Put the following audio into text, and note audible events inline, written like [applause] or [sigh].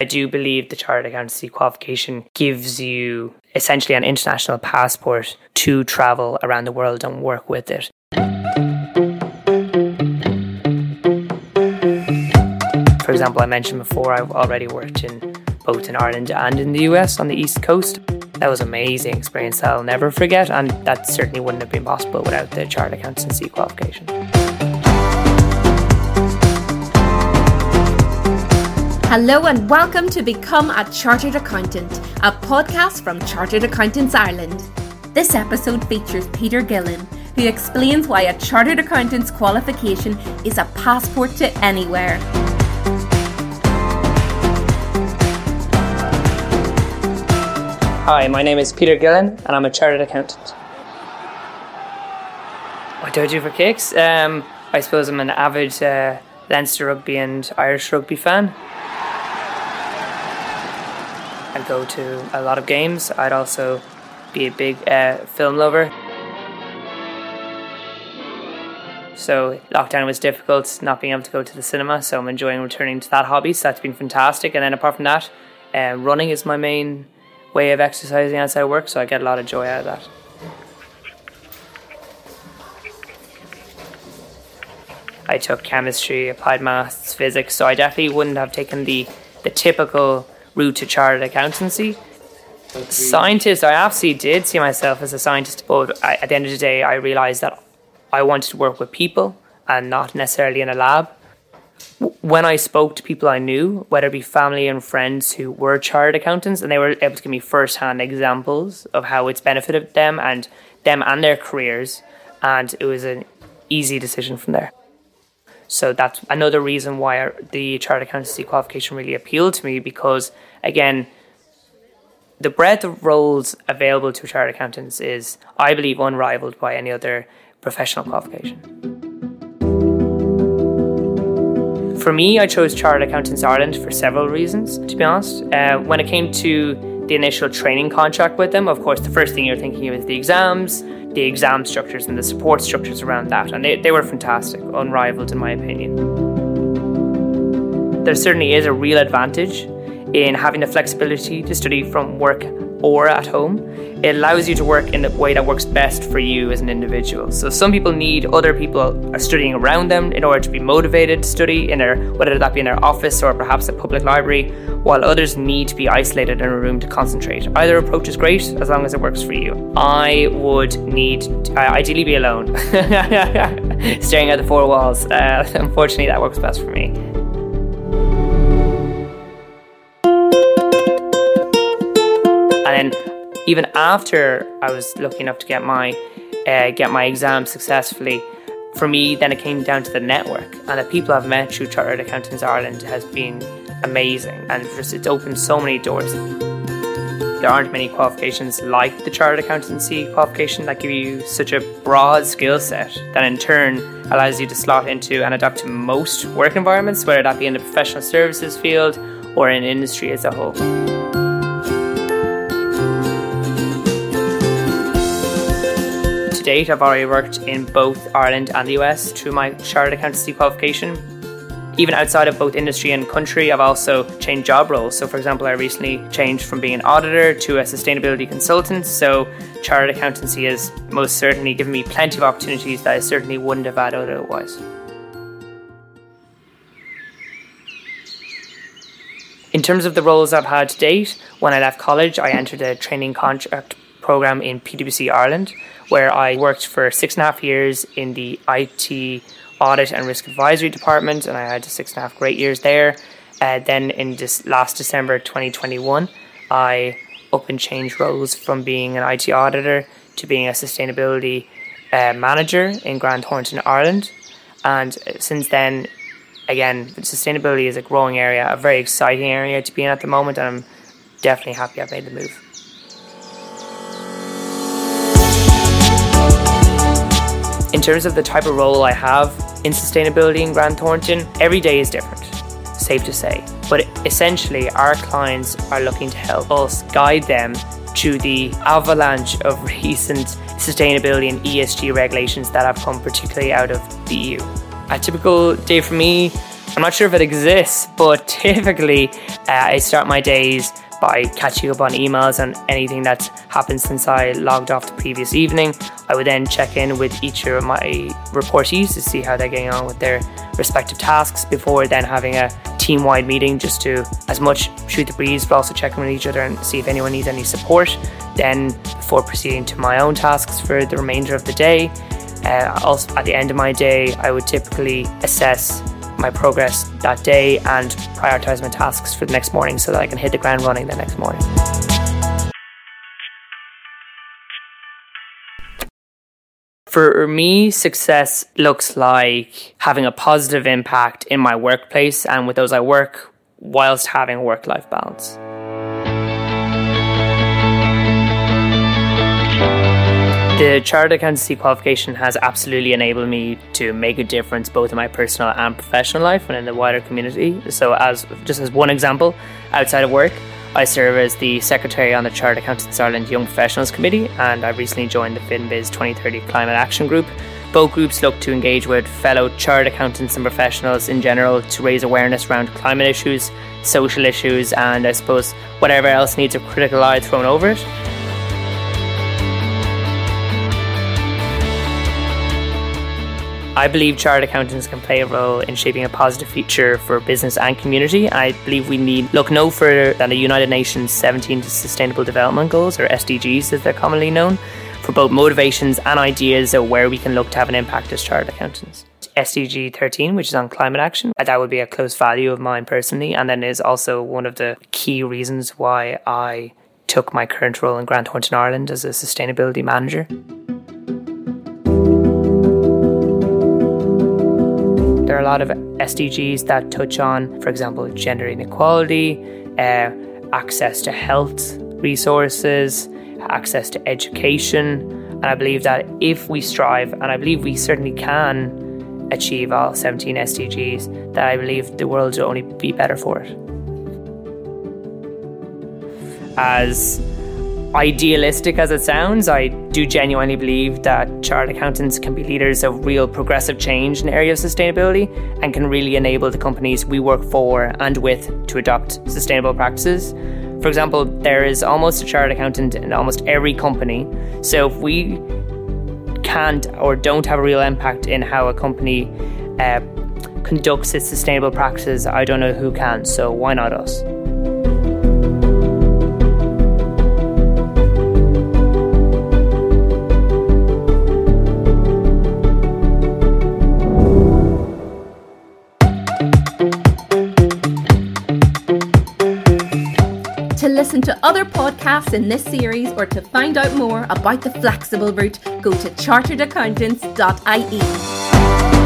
I do believe the chartered accountancy qualification gives you essentially an international passport to travel around the world and work with it. For example, I mentioned before I've already worked in both in Ireland and in the US on the East Coast. That was an amazing experience that I'll never forget, and that certainly wouldn't have been possible without the chartered accountancy qualification. Hello and welcome to Become a Chartered Accountant, a podcast from Chartered Accountants Ireland. This episode features Peter Gillen, who explains why a Chartered Accountant's qualification is a passport to anywhere. Hi, my name is Peter Gillen, and I'm a chartered accountant. What do I do for kicks? Um, I suppose I'm an avid uh, Leinster rugby and Irish rugby fan. I'd go to a lot of games. I'd also be a big uh, film lover. So lockdown was difficult, not being able to go to the cinema. So I'm enjoying returning to that hobby. So that's been fantastic. And then apart from that, uh, running is my main way of exercising outside work. So I get a lot of joy out of that. I took chemistry, applied maths, physics. So I definitely wouldn't have taken the the typical route to chartered accountancy. Scientist, I absolutely did see myself as a scientist, but I, at the end of the day, I realized that I wanted to work with people and not necessarily in a lab. When I spoke to people I knew, whether it be family and friends who were chartered accountants, and they were able to give me first hand examples of how it's benefited them and them and their careers, and it was an easy decision from there. So that's another reason why the chartered accountancy qualification really appealed to me because, again, the breadth of roles available to chartered accountants is, I believe, unrivaled by any other professional qualification. For me, I chose Chartered Accountants Ireland for several reasons, to be honest. Uh, when it came to the initial training contract with them, of course, the first thing you're thinking of is the exams, the exam structures, and the support structures around that. And they, they were fantastic, unrivaled in my opinion. There certainly is a real advantage in having the flexibility to study from work or at home. It allows you to work in the way that works best for you as an individual. So some people need other people studying around them in order to be motivated to study in their whether that be in their office or perhaps a public library, while others need to be isolated in a room to concentrate. Either approach is great as long as it works for you. I would need to, ideally be alone, [laughs] staring at the four walls. Uh, [laughs] unfortunately, that works best for me. And then even after I was lucky enough to get my uh, get my exam successfully, for me then it came down to the network and the people I've met through Chartered Accountants Ireland has been amazing and just it's opened so many doors. There aren't many qualifications like the Chartered Accountancy qualification that give you such a broad skill set that in turn allows you to slot into and adapt to most work environments, whether that be in the professional services field or in industry as a whole. Date, I've already worked in both Ireland and the US through my chartered accountancy qualification. Even outside of both industry and country, I've also changed job roles. So, for example, I recently changed from being an auditor to a sustainability consultant. So, chartered accountancy has most certainly given me plenty of opportunities that I certainly wouldn't have had otherwise. In terms of the roles I've had to date, when I left college, I entered a training contract program in PwC Ireland, where I worked for six and a half years in the IT audit and risk advisory department, and I had six and a half great years there. Uh, then in this last December 2021, I up and changed roles from being an IT auditor to being a sustainability uh, manager in Grant Thornton, Ireland. And since then, again, sustainability is a growing area, a very exciting area to be in at the moment, and I'm definitely happy I've made the move. Terms of the type of role I have in sustainability in Grant Thornton, every day is different, safe to say. But essentially, our clients are looking to help us guide them through the avalanche of [laughs] recent sustainability and ESG regulations that have come particularly out of the EU. A typical day for me I'm not sure if it exists, but [laughs] typically uh, I start my days by catching up on emails and anything that's happened since I logged off the previous evening. I would then check in with each of my reportees to see how they're getting on with their respective tasks before then having a team wide meeting just to, as much shoot the breeze, but also check in with each other and see if anyone needs any support. Then, before proceeding to my own tasks for the remainder of the day, uh, also at the end of my day, I would typically assess my progress that day and prioritize my tasks for the next morning so that I can hit the ground running the next morning. For me, success looks like having a positive impact in my workplace and with those I work whilst having a work life balance. The chartered accountancy qualification has absolutely enabled me to make a difference both in my personal and professional life and in the wider community. So, as just as one example, outside of work, I serve as the secretary on the Chartered Accountants Ireland Young Professionals Committee, and I've recently joined the FinBiz 2030 Climate Action Group. Both groups look to engage with fellow chartered accountants and professionals in general to raise awareness around climate issues, social issues, and I suppose whatever else needs a critical eye thrown over it. I believe chartered accountants can play a role in shaping a positive future for business and community. I believe we need look no further than the United Nations 17 Sustainable Development Goals, or SDGs as they're commonly known, for both motivations and ideas of where we can look to have an impact as chartered accountants. SDG 13, which is on climate action, uh, that would be a close value of mine personally, and then is also one of the key reasons why I took my current role in Grant Thornton Ireland as a sustainability manager. A lot of SDGs that touch on, for example, gender inequality, uh, access to health resources, access to education. And I believe that if we strive, and I believe we certainly can achieve all 17 SDGs, that I believe the world will only be better for it. As idealistic as it sounds, I do genuinely believe that chartered accountants can be leaders of real progressive change in the area of sustainability and can really enable the companies we work for and with to adopt sustainable practices. For example, there is almost a chartered accountant in almost every company. So if we can't or don't have a real impact in how a company uh, conducts its sustainable practices, I don't know who can. So why not us? Listen to other podcasts in this series or to find out more about the flexible route, go to charteredaccountants.ie.